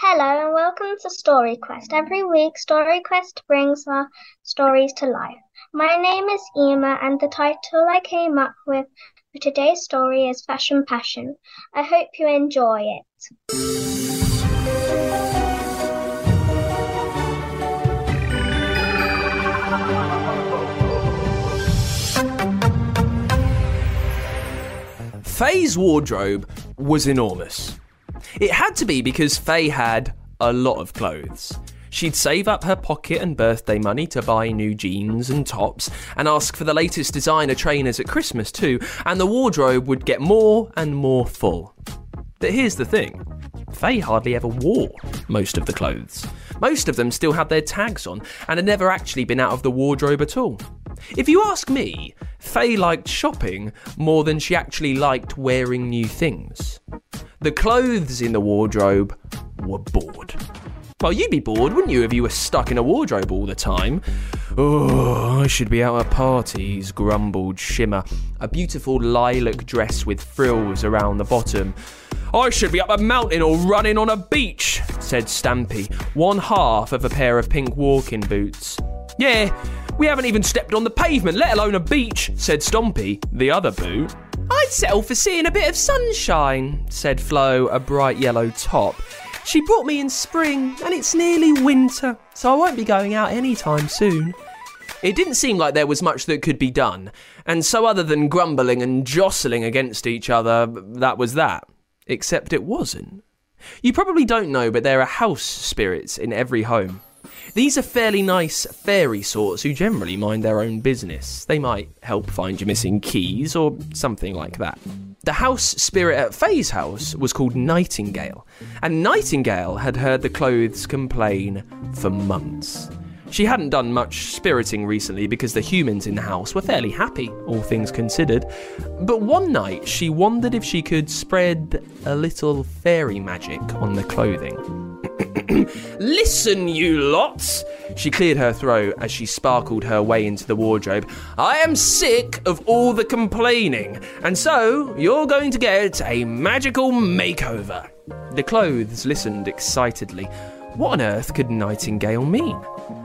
Hello and welcome to Story Quest. Every week, Story Quest brings our stories to life. My name is Ema, and the title I came up with for today's story is Fashion Passion. I hope you enjoy it. Faye's wardrobe was enormous. It had to be because Faye had a lot of clothes. She'd save up her pocket and birthday money to buy new jeans and tops and ask for the latest designer trainers at Christmas too, and the wardrobe would get more and more full. But here's the thing Faye hardly ever wore most of the clothes. Most of them still had their tags on and had never actually been out of the wardrobe at all. If you ask me, Faye liked shopping more than she actually liked wearing new things. The clothes in the wardrobe were bored. Well, you'd be bored, wouldn't you, if you were stuck in a wardrobe all the time? Oh, I should be out at parties, grumbled Shimmer, a beautiful lilac dress with frills around the bottom. I should be up a mountain or running on a beach, said Stampy, one half of a pair of pink walking boots. Yeah, we haven't even stepped on the pavement, let alone a beach, said Stompy, the other boot. I'd settle for seeing a bit of sunshine, said Flo, a bright yellow top. She brought me in spring, and it's nearly winter, so I won't be going out anytime soon. It didn't seem like there was much that could be done, and so other than grumbling and jostling against each other, that was that. Except it wasn't. You probably don't know, but there are house spirits in every home. These are fairly nice fairy sorts who generally mind their own business. They might help find your missing keys or something like that. The house spirit at Faye's house was called Nightingale, and Nightingale had heard the clothes complain for months. She hadn't done much spiriting recently because the humans in the house were fairly happy, all things considered. But one night she wondered if she could spread a little fairy magic on the clothing. Listen, you lots! She cleared her throat as she sparkled her way into the wardrobe. I am sick of all the complaining, and so you're going to get a magical makeover. The clothes listened excitedly. What on earth could Nightingale mean?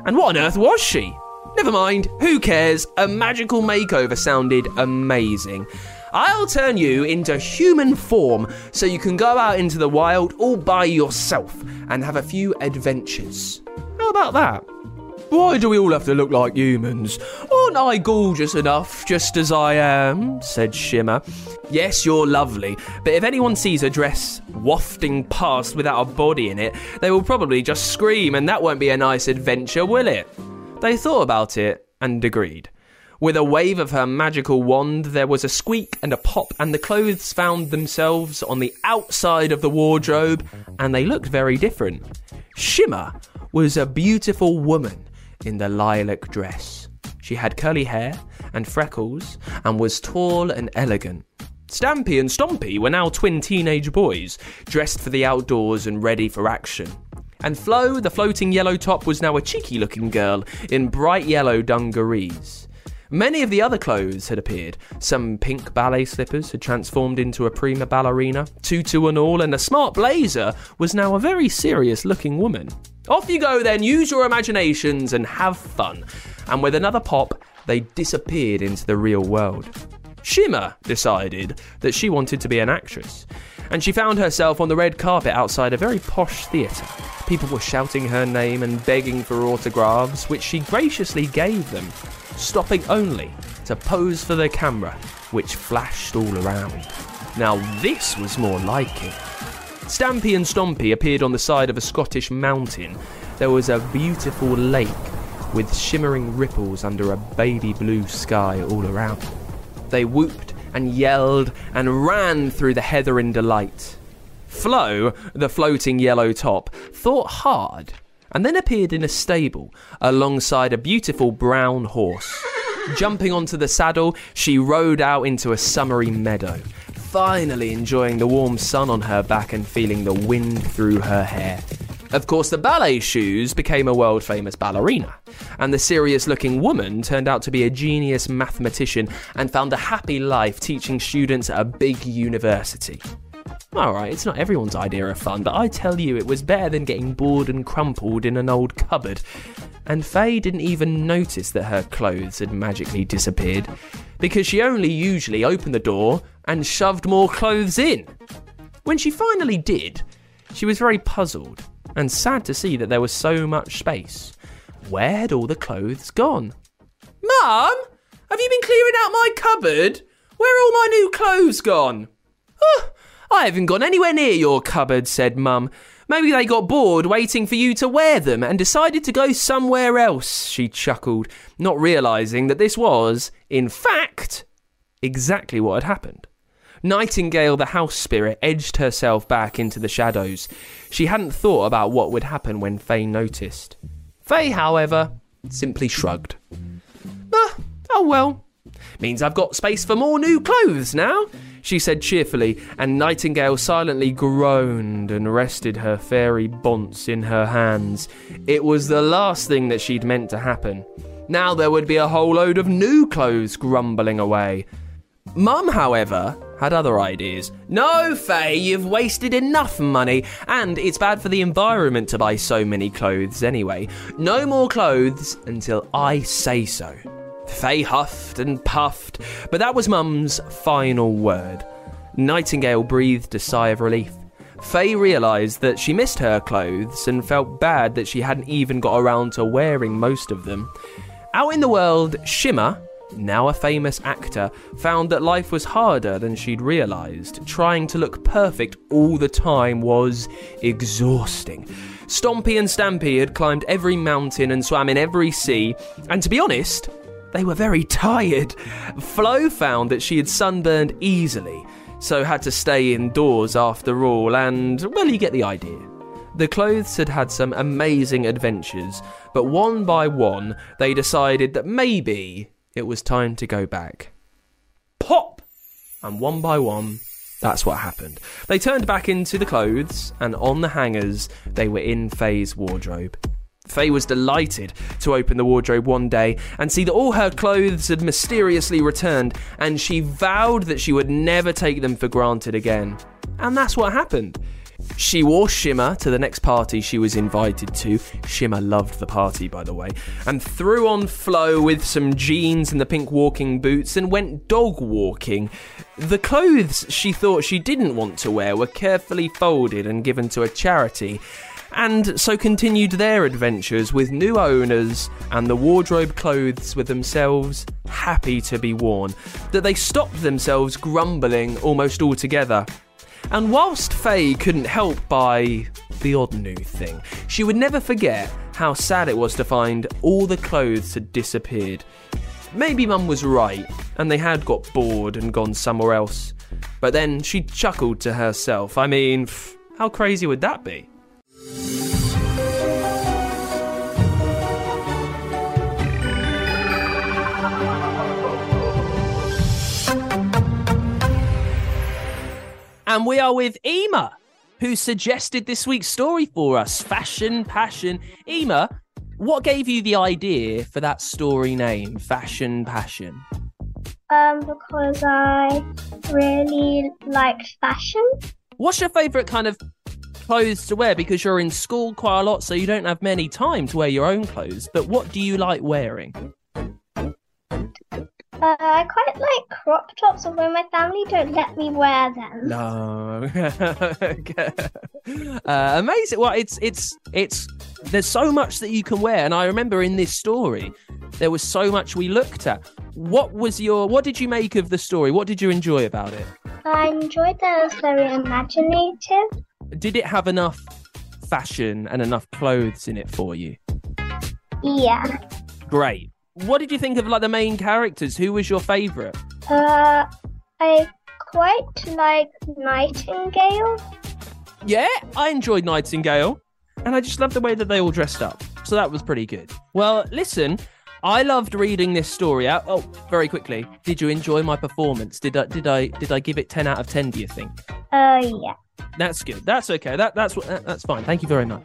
And what on earth was she? Never mind, who cares? A magical makeover sounded amazing. I'll turn you into human form so you can go out into the wild all by yourself and have a few adventures. How about that? Why do we all have to look like humans? Aren't I gorgeous enough just as I am? said Shimmer. Yes, you're lovely, but if anyone sees a dress wafting past without a body in it, they will probably just scream, and that won't be a nice adventure, will it? They thought about it and agreed. With a wave of her magical wand, there was a squeak and a pop, and the clothes found themselves on the outside of the wardrobe, and they looked very different. Shimmer was a beautiful woman in the lilac dress. She had curly hair and freckles and was tall and elegant. Stampy and Stompy were now twin teenage boys, dressed for the outdoors and ready for action. And Flo, the floating yellow top, was now a cheeky looking girl in bright yellow dungarees. Many of the other clothes had appeared. Some pink ballet slippers had transformed into a prima ballerina, tutu and all, and a smart blazer was now a very serious looking woman. Off you go then, use your imaginations and have fun. And with another pop, they disappeared into the real world. Shimmer decided that she wanted to be an actress, and she found herself on the red carpet outside a very posh theatre. People were shouting her name and begging for autographs, which she graciously gave them, stopping only to pose for the camera, which flashed all around. Now, this was more like it. Stampy and Stompy appeared on the side of a Scottish mountain. There was a beautiful lake with shimmering ripples under a baby blue sky all around. They whooped and yelled and ran through the heather in delight. Flo, the floating yellow top, thought hard and then appeared in a stable alongside a beautiful brown horse. Jumping onto the saddle, she rode out into a summery meadow, finally enjoying the warm sun on her back and feeling the wind through her hair. Of course, the ballet shoes became a world famous ballerina, and the serious looking woman turned out to be a genius mathematician and found a happy life teaching students at a big university. Alright, it's not everyone's idea of fun, but I tell you, it was better than getting bored and crumpled in an old cupboard. And Faye didn't even notice that her clothes had magically disappeared, because she only usually opened the door and shoved more clothes in. When she finally did, she was very puzzled and sad to see that there was so much space. Where had all the clothes gone? Mum, have you been clearing out my cupboard? Where are all my new clothes gone? Oh, I haven't gone anywhere near your cupboard, said Mum. Maybe they got bored waiting for you to wear them and decided to go somewhere else, she chuckled, not realising that this was, in fact, exactly what had happened. Nightingale, the house spirit, edged herself back into the shadows. She hadn't thought about what would happen when Faye noticed. Faye, however, simply shrugged. Ah, oh well. Means I've got space for more new clothes now, she said cheerfully, and Nightingale silently groaned and rested her fairy bonce in her hands. It was the last thing that she'd meant to happen. Now there would be a whole load of new clothes grumbling away. Mum, however, had other ideas. No, Faye, you've wasted enough money, and it's bad for the environment to buy so many clothes anyway. No more clothes until I say so. Faye huffed and puffed, but that was Mum's final word. Nightingale breathed a sigh of relief. Faye realised that she missed her clothes and felt bad that she hadn't even got around to wearing most of them. Out in the world, Shimmer, now a famous actor, found that life was harder than she'd realised. Trying to look perfect all the time was exhausting. Stompy and Stampy had climbed every mountain and swam in every sea, and to be honest, they were very tired. Flo found that she had sunburned easily, so had to stay indoors after all, and, well, you get the idea. The clothes had had some amazing adventures, but one by one, they decided that maybe it was time to go back. Pop! And one by one, that's what happened. They turned back into the clothes, and on the hangers, they were in Faye's wardrobe. Faye was delighted to open the wardrobe one day and see that all her clothes had mysteriously returned, and she vowed that she would never take them for granted again. And that's what happened. She wore Shimmer to the next party she was invited to. Shimmer loved the party, by the way, and threw on Flo with some jeans and the pink walking boots and went dog walking. The clothes she thought she didn't want to wear were carefully folded and given to a charity and so continued their adventures with new owners and the wardrobe clothes were themselves happy to be worn, that they stopped themselves grumbling almost altogether. And whilst Faye couldn't help buy the odd new thing, she would never forget how sad it was to find all the clothes had disappeared. Maybe Mum was right, and they had got bored and gone somewhere else. But then she chuckled to herself. I mean, how crazy would that be? And we are with Ema, who suggested this week's story for us Fashion Passion. Ema, what gave you the idea for that story name, Fashion Passion? Um, because I really like fashion. What's your favourite kind of clothes to wear? Because you're in school quite a lot, so you don't have many time to wear your own clothes. But what do you like wearing? Uh, I quite like crop tops, although my family don't let me wear them. No. uh, amazing. Well, it's it's it's there's so much that you can wear, and I remember in this story there was so much we looked at. What was your what did you make of the story? What did you enjoy about it? I enjoyed that it was very imaginative. Did it have enough fashion and enough clothes in it for you? Yeah. Great. What did you think of like the main characters? Who was your favourite? Uh, I quite like Nightingale. Yeah, I enjoyed Nightingale, and I just loved the way that they all dressed up. So that was pretty good. Well, listen, I loved reading this story out. Oh, very quickly, did you enjoy my performance? Did I did I did I give it ten out of ten? Do you think? Uh, yeah. That's good. That's okay. That that's that, that's fine. Thank you very much.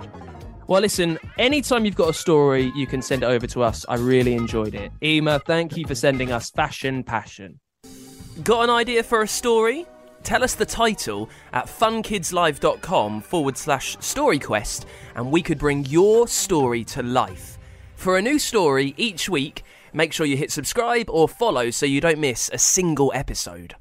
Well, listen, anytime you've got a story, you can send it over to us. I really enjoyed it. Ema, thank you for sending us Fashion Passion. Got an idea for a story? Tell us the title at funkidslive.com forward slash story quest, and we could bring your story to life. For a new story each week, make sure you hit subscribe or follow so you don't miss a single episode.